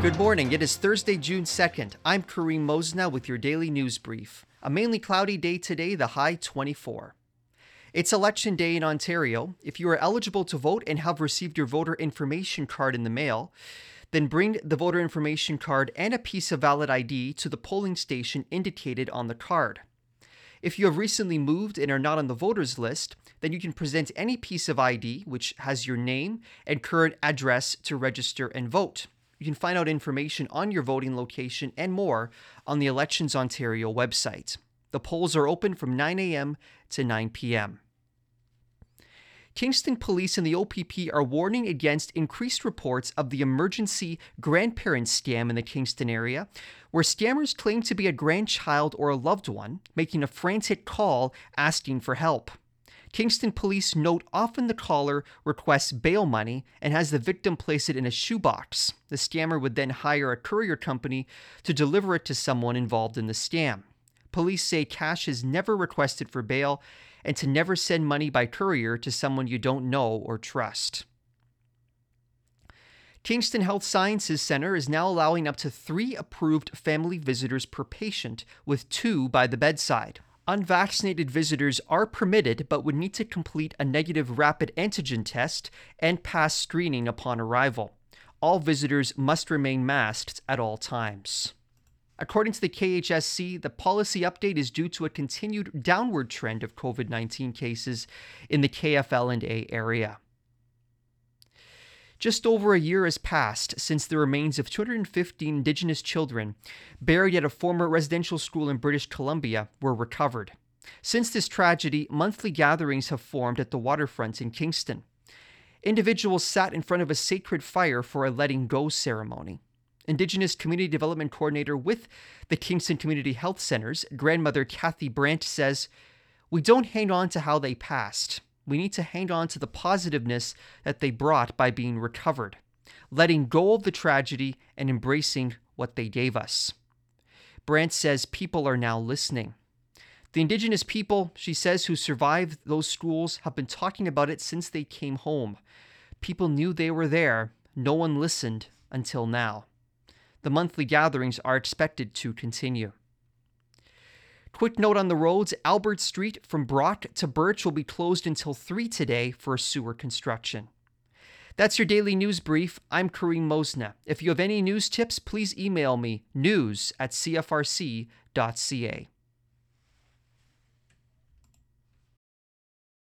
Good morning. It is Thursday, June 2nd. I'm Kareem Mosna with your daily news brief. A mainly cloudy day today, the high 24. It's election day in Ontario. If you are eligible to vote and have received your voter information card in the mail, then bring the voter information card and a piece of valid ID to the polling station indicated on the card. If you have recently moved and are not on the voters list, then you can present any piece of ID which has your name and current address to register and vote. You can find out information on your voting location and more on the Elections Ontario website. The polls are open from 9 a.m. to 9 p.m. Kingston police and the OPP are warning against increased reports of the emergency grandparent scam in the Kingston area, where scammers claim to be a grandchild or a loved one, making a frantic call asking for help. Kingston police note often the caller requests bail money and has the victim place it in a shoebox. The scammer would then hire a courier company to deliver it to someone involved in the scam. Police say cash is never requested for bail and to never send money by courier to someone you don't know or trust. Kingston Health Sciences Center is now allowing up to three approved family visitors per patient, with two by the bedside. Unvaccinated visitors are permitted but would need to complete a negative rapid antigen test and pass screening upon arrival. All visitors must remain masked at all times. According to the KHSC, the policy update is due to a continued downward trend of COVID 19 cases in the KFL and A area. Just over a year has passed since the remains of 215 Indigenous children buried at a former residential school in British Columbia were recovered. Since this tragedy, monthly gatherings have formed at the waterfront in Kingston. Individuals sat in front of a sacred fire for a letting go ceremony. Indigenous Community Development Coordinator with the Kingston Community Health Centers, grandmother Kathy Brant says, We don't hang on to how they passed. We need to hang on to the positiveness that they brought by being recovered, letting go of the tragedy and embracing what they gave us. Brant says people are now listening. The indigenous people, she says, who survived those schools have been talking about it since they came home. People knew they were there. No one listened until now. The monthly gatherings are expected to continue. Quick note on the roads Albert Street from Brock to Birch will be closed until 3 today for sewer construction. That's your daily news brief. I'm Kareem Mosna. If you have any news tips, please email me news at cfrc.ca.